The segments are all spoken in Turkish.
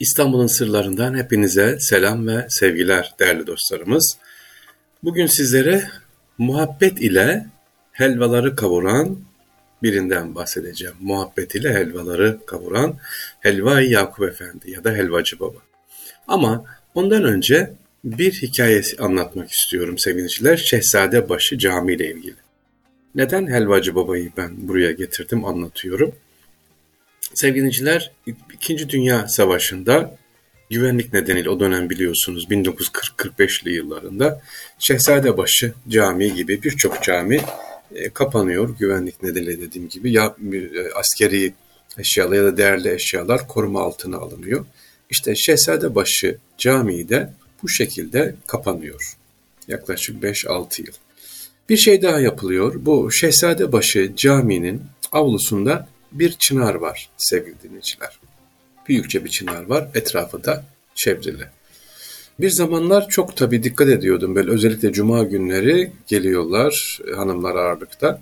İstanbul'un sırlarından hepinize selam ve sevgiler değerli dostlarımız. Bugün sizlere muhabbet ile helvaları kavuran birinden bahsedeceğim. Muhabbet ile helvaları kavuran Helva-i Yakup Efendi ya da Helvacı Baba. Ama ondan önce bir hikayesi anlatmak istiyorum sevgiliciler. Şehzade Başı Cami ile ilgili. Neden Helvacı Baba'yı ben buraya getirdim anlatıyorum. Sevgiliciler İkinci Dünya Savaşı'nda güvenlik nedeniyle o dönem biliyorsunuz 1940-45'li yıllarında Şehzadebaşı Camii gibi birçok cami e, kapanıyor güvenlik nedeniyle dediğim gibi ya e, askeri eşyalar ya da değerli eşyalar koruma altına alınıyor. İşte Şehzadebaşı Camii de bu şekilde kapanıyor. Yaklaşık 5-6 yıl. Bir şey daha yapılıyor. Bu Şehzadebaşı Camii'nin avlusunda bir çınar var sevgili dinleyiciler. Büyükçe bir çınar var. Etrafı da çevrili. Bir zamanlar çok tabii dikkat ediyordum böyle özellikle cuma günleri geliyorlar hanımlar ağırlıkta.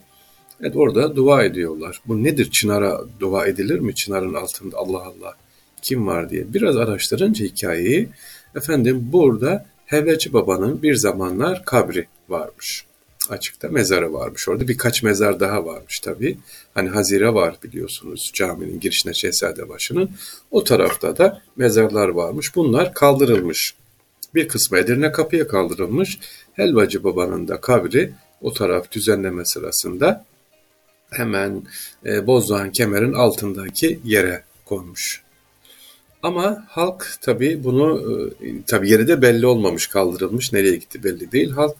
Evet orada dua ediyorlar. Bu nedir çınara dua edilir mi? Çınarın altında Allah Allah kim var diye. Biraz araştırınca hikayeyi efendim burada Hevleci Baba'nın bir zamanlar kabri varmış açıkta mezarı varmış orada. Birkaç mezar daha varmış tabii. Hani hazire var biliyorsunuz caminin girişine Şehzadebaşı'nın. O tarafta da mezarlar varmış. Bunlar kaldırılmış. Bir kısmı Edirne kapıya kaldırılmış. Helvacı babanın da kabri o taraf düzenleme sırasında hemen e, Bozdoğan kemerin altındaki yere konmuş. Ama halk tabii bunu e, tabii yeri de belli olmamış kaldırılmış nereye gitti belli değil. Halk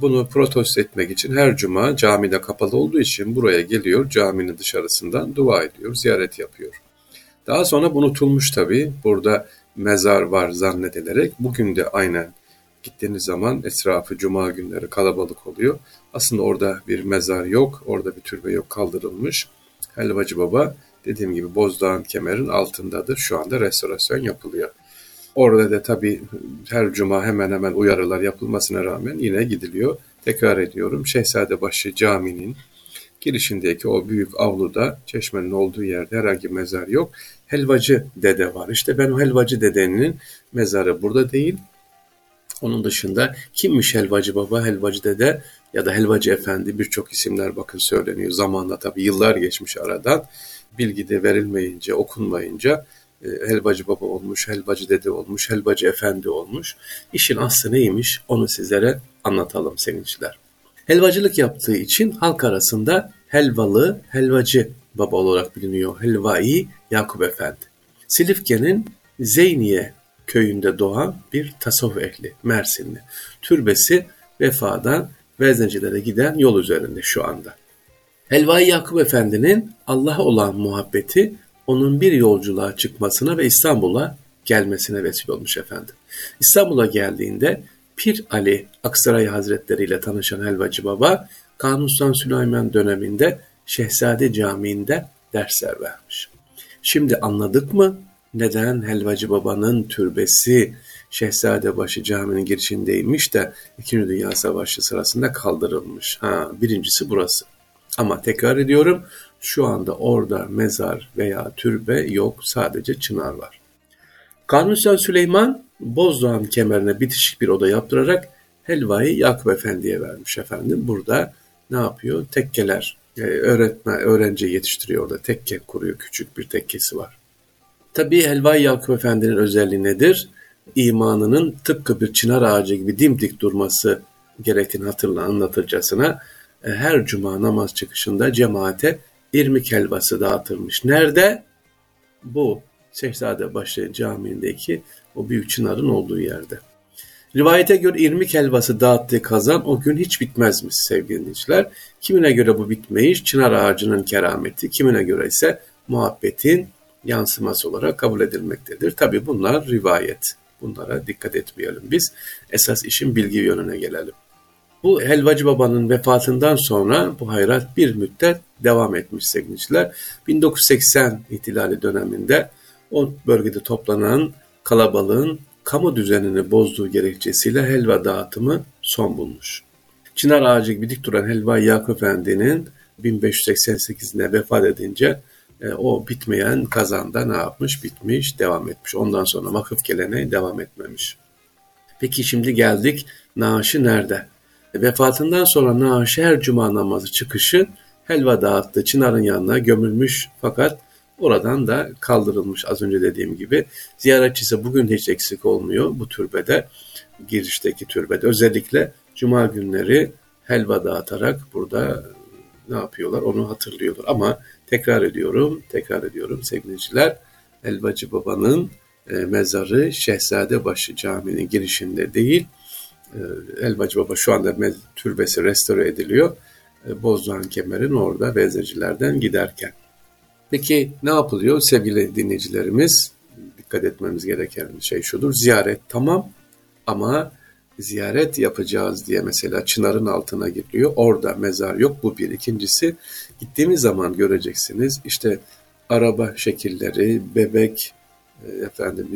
bunu protesto etmek için her cuma camide kapalı olduğu için buraya geliyor, caminin dışarısından dua ediyor, ziyaret yapıyor. Daha sonra unutulmuş tabii. Burada mezar var zannedilerek. Bugün de aynen gittiğiniz zaman etrafı cuma günleri kalabalık oluyor. Aslında orada bir mezar yok, orada bir türbe yok, kaldırılmış. Helvacı Baba dediğim gibi Bozdağ'ın kemerin altındadır. Şu anda restorasyon yapılıyor. Orada da tabii her cuma hemen hemen uyarılar yapılmasına rağmen yine gidiliyor. Tekrar ediyorum Şehzadebaşı Camii'nin girişindeki o büyük avluda çeşmenin olduğu yerde herhangi mezar yok. Helvacı dede var. İşte ben o helvacı dedenin mezarı burada değil. Onun dışında kimmiş helvacı baba, helvacı dede ya da helvacı efendi birçok isimler bakın söyleniyor. Zamanla tabii yıllar geçmiş aradan bilgi de verilmeyince, okunmayınca helvacı baba olmuş, helvacı dede olmuş, helvacı efendi olmuş. İşin aslı neymiş onu sizlere anlatalım sevinçler. Helvacılık yaptığı için halk arasında helvalı, helvacı baba olarak biliniyor. Helvai Yakup Efendi. Silifke'nin Zeyniye köyünde doğan bir tasavvuf ehli, Mersinli. Türbesi vefadan veznecilere giden yol üzerinde şu anda. Helvai Yakup Efendi'nin Allah'a olan muhabbeti onun bir yolculuğa çıkmasına ve İstanbul'a gelmesine vesile olmuş efendim. İstanbul'a geldiğinde Pir Ali Aksaray Hazretleri ile tanışan Helvacı Baba, Kanuni Süleyman döneminde Şehzade Camii'nde dersler vermiş. Şimdi anladık mı neden Helvacı Baba'nın türbesi Şehzadebaşı Camii'nin girişindeymiş de İkinci Dünya Savaşı sırasında kaldırılmış. Ha, birincisi burası. Ama tekrar ediyorum şu anda orada mezar veya türbe yok sadece çınar var. Kanuni Süleyman Bozdoğan kemerine bitişik bir oda yaptırarak helvayı Yakup Efendi'ye vermiş efendim. Burada ne yapıyor? Tekkeler, e, öğretmen, öğrenci yetiştiriyor orada. Tekke kuruyor, küçük bir tekkesi var. Tabii helvayı Yakup Efendi'nin özelliği nedir? İmanının tıpkı bir çınar ağacı gibi dimdik durması gerektiğini hatırla anlatırcasına her cuma namaz çıkışında cemaate irmik helvası dağıtılmış. Nerede? Bu Şehzadebaşı Camii'ndeki o büyük çınarın olduğu yerde. Rivayete göre irmik helvası dağıttığı kazan o gün hiç bitmezmiş sevgili dinleyiciler. Kimine göre bu bitmeyiş çınar ağacının kerameti, kimine göre ise muhabbetin yansıması olarak kabul edilmektedir. Tabi bunlar rivayet. Bunlara dikkat etmeyelim biz. Esas işin bilgi yönüne gelelim. Bu Helvacı Baba'nın vefatından sonra bu hayrat bir müddet devam etmiş sevgiliciler. 1980 ihtilali döneminde o bölgede toplanan kalabalığın kamu düzenini bozduğu gerekçesiyle helva dağıtımı son bulmuş. Çınar ağacı gibi dik duran Helva Yakup Efendi'nin 1588'de vefat edince e, o bitmeyen kazanda ne yapmış? Bitmiş, devam etmiş. Ondan sonra vakıf geleneği devam etmemiş. Peki şimdi geldik naaşı nerede? Vefatından sonra naaşı her cuma namazı çıkışı helva dağıttı. Çınar'ın yanına gömülmüş fakat oradan da kaldırılmış az önce dediğim gibi. Ziyaretçisi bugün hiç eksik olmuyor bu türbede, girişteki türbede. Özellikle cuma günleri helva dağıtarak burada ne yapıyorlar onu hatırlıyorlar. Ama tekrar ediyorum, tekrar ediyorum sevgiliciler. Helvacı Baba'nın e, mezarı Şehzadebaşı Camii'nin girişinde değil. E, Helvacı Baba şu anda türbesi restore ediliyor. E, Bozdoğan Kemer'in orada vezircilerden giderken. Peki ne yapılıyor sevgili dinleyicilerimiz? Dikkat etmemiz gereken şey şudur. Ziyaret tamam ama ziyaret yapacağız diye mesela Çınar'ın altına giriliyor. Orada mezar yok. Bu bir. İkincisi gittiğimiz zaman göreceksiniz. İşte araba şekilleri, bebek, efendim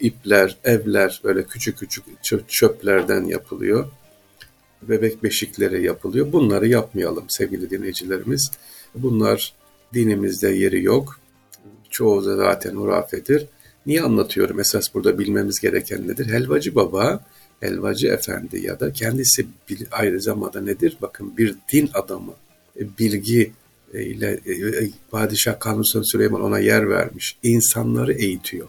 ipler, evler böyle küçük küçük çöplerden yapılıyor. Bebek beşikleri yapılıyor. Bunları yapmayalım sevgili dinleyicilerimiz. Bunlar dinimizde yeri yok. Çoğu da zaten hurafedir. Niye anlatıyorum? Esas burada bilmemiz gereken nedir? Helvacı Baba Helvacı Efendi ya da kendisi ayrı zamanda nedir? Bakın bir din adamı, e, bilgi ile e, Padişah Kanuni Süleyman ona yer vermiş. İnsanları eğitiyor.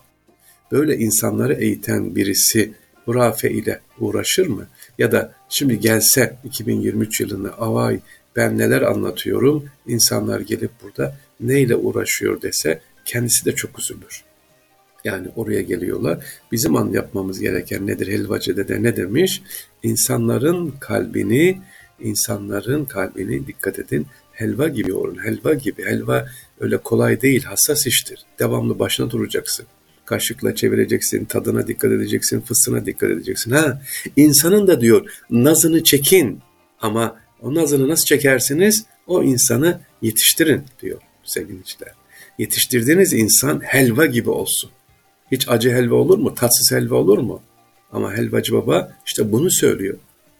Böyle insanları eğiten birisi hurafe ile uğraşır mı? Ya da şimdi gelse 2023 yılında avay ben neler anlatıyorum, insanlar gelip burada neyle uğraşıyor dese kendisi de çok üzülür. Yani oraya geliyorlar. Bizim an yapmamız gereken nedir? Helvacı'da da ne demiş? İnsanların kalbini, insanların kalbini dikkat edin. Helva gibi olun. Helva gibi. Helva öyle kolay değil. Hassas iştir. Devamlı başına duracaksın. Kaşıkla çevireceksin, tadına dikkat edeceksin, fıstığına dikkat edeceksin. Ha, insanın da diyor nazını çekin ama o nazını nasıl çekersiniz? O insanı yetiştirin diyor sevgiliciler. Yetiştirdiğiniz insan helva gibi olsun. Hiç acı helva olur mu? Tatsız helva olur mu? Ama helvacı baba işte bunu söylüyor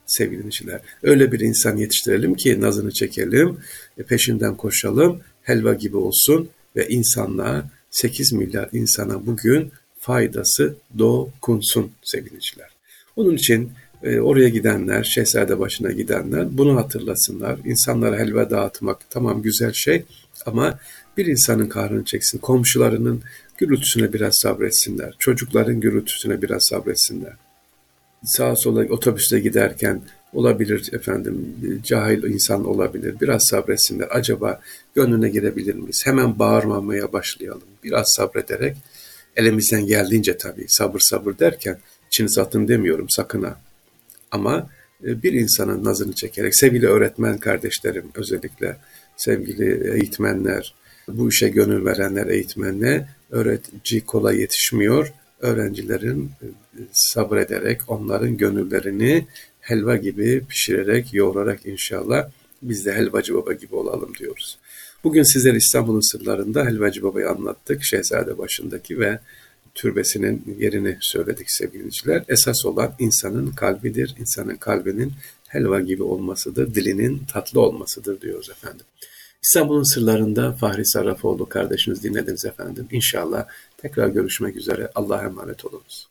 sevgili dinleyiciler. Öyle bir insan yetiştirelim ki nazını çekelim, e, peşinden koşalım, helva gibi olsun ve insanlığa 8 milyar insana bugün faydası dokunsun sevgili dinleyiciler. Onun için e, oraya gidenler, şehzade başına gidenler bunu hatırlasınlar. İnsanlara helva dağıtmak tamam güzel şey ama bir insanın kahrını çeksin, komşularının gürültüsüne biraz sabretsinler. Çocukların gürültüsüne biraz sabretsinler. Sağa sola otobüste giderken olabilir efendim cahil insan olabilir. Biraz sabretsinler. Acaba gönlüne girebilir miyiz? Hemen bağırmamaya başlayalım. Biraz sabrederek elimizden geldiğince tabii sabır sabır derken içini satın demiyorum sakın ha. Ama e, bir insanın nazını çekerek sevgili öğretmen kardeşlerim özellikle sevgili eğitmenler, bu işe gönül verenler eğitmenle öğretici kolay yetişmiyor. Öğrencilerin e, sabrederek onların gönüllerini helva gibi pişirerek, yoğurarak inşallah biz de helvacı baba gibi olalım diyoruz. Bugün sizler İstanbul'un sırlarında helvacı babayı anlattık. Şehzade başındaki ve türbesinin yerini söyledik sevgiliciler. Esas olan insanın kalbidir. İnsanın kalbinin helva gibi olmasıdır, dilinin tatlı olmasıdır diyoruz efendim. İstanbul'un sırlarında Fahri Sarrafoğlu kardeşiniz dinlediniz efendim. İnşallah tekrar görüşmek üzere. Allah'a emanet olunuz.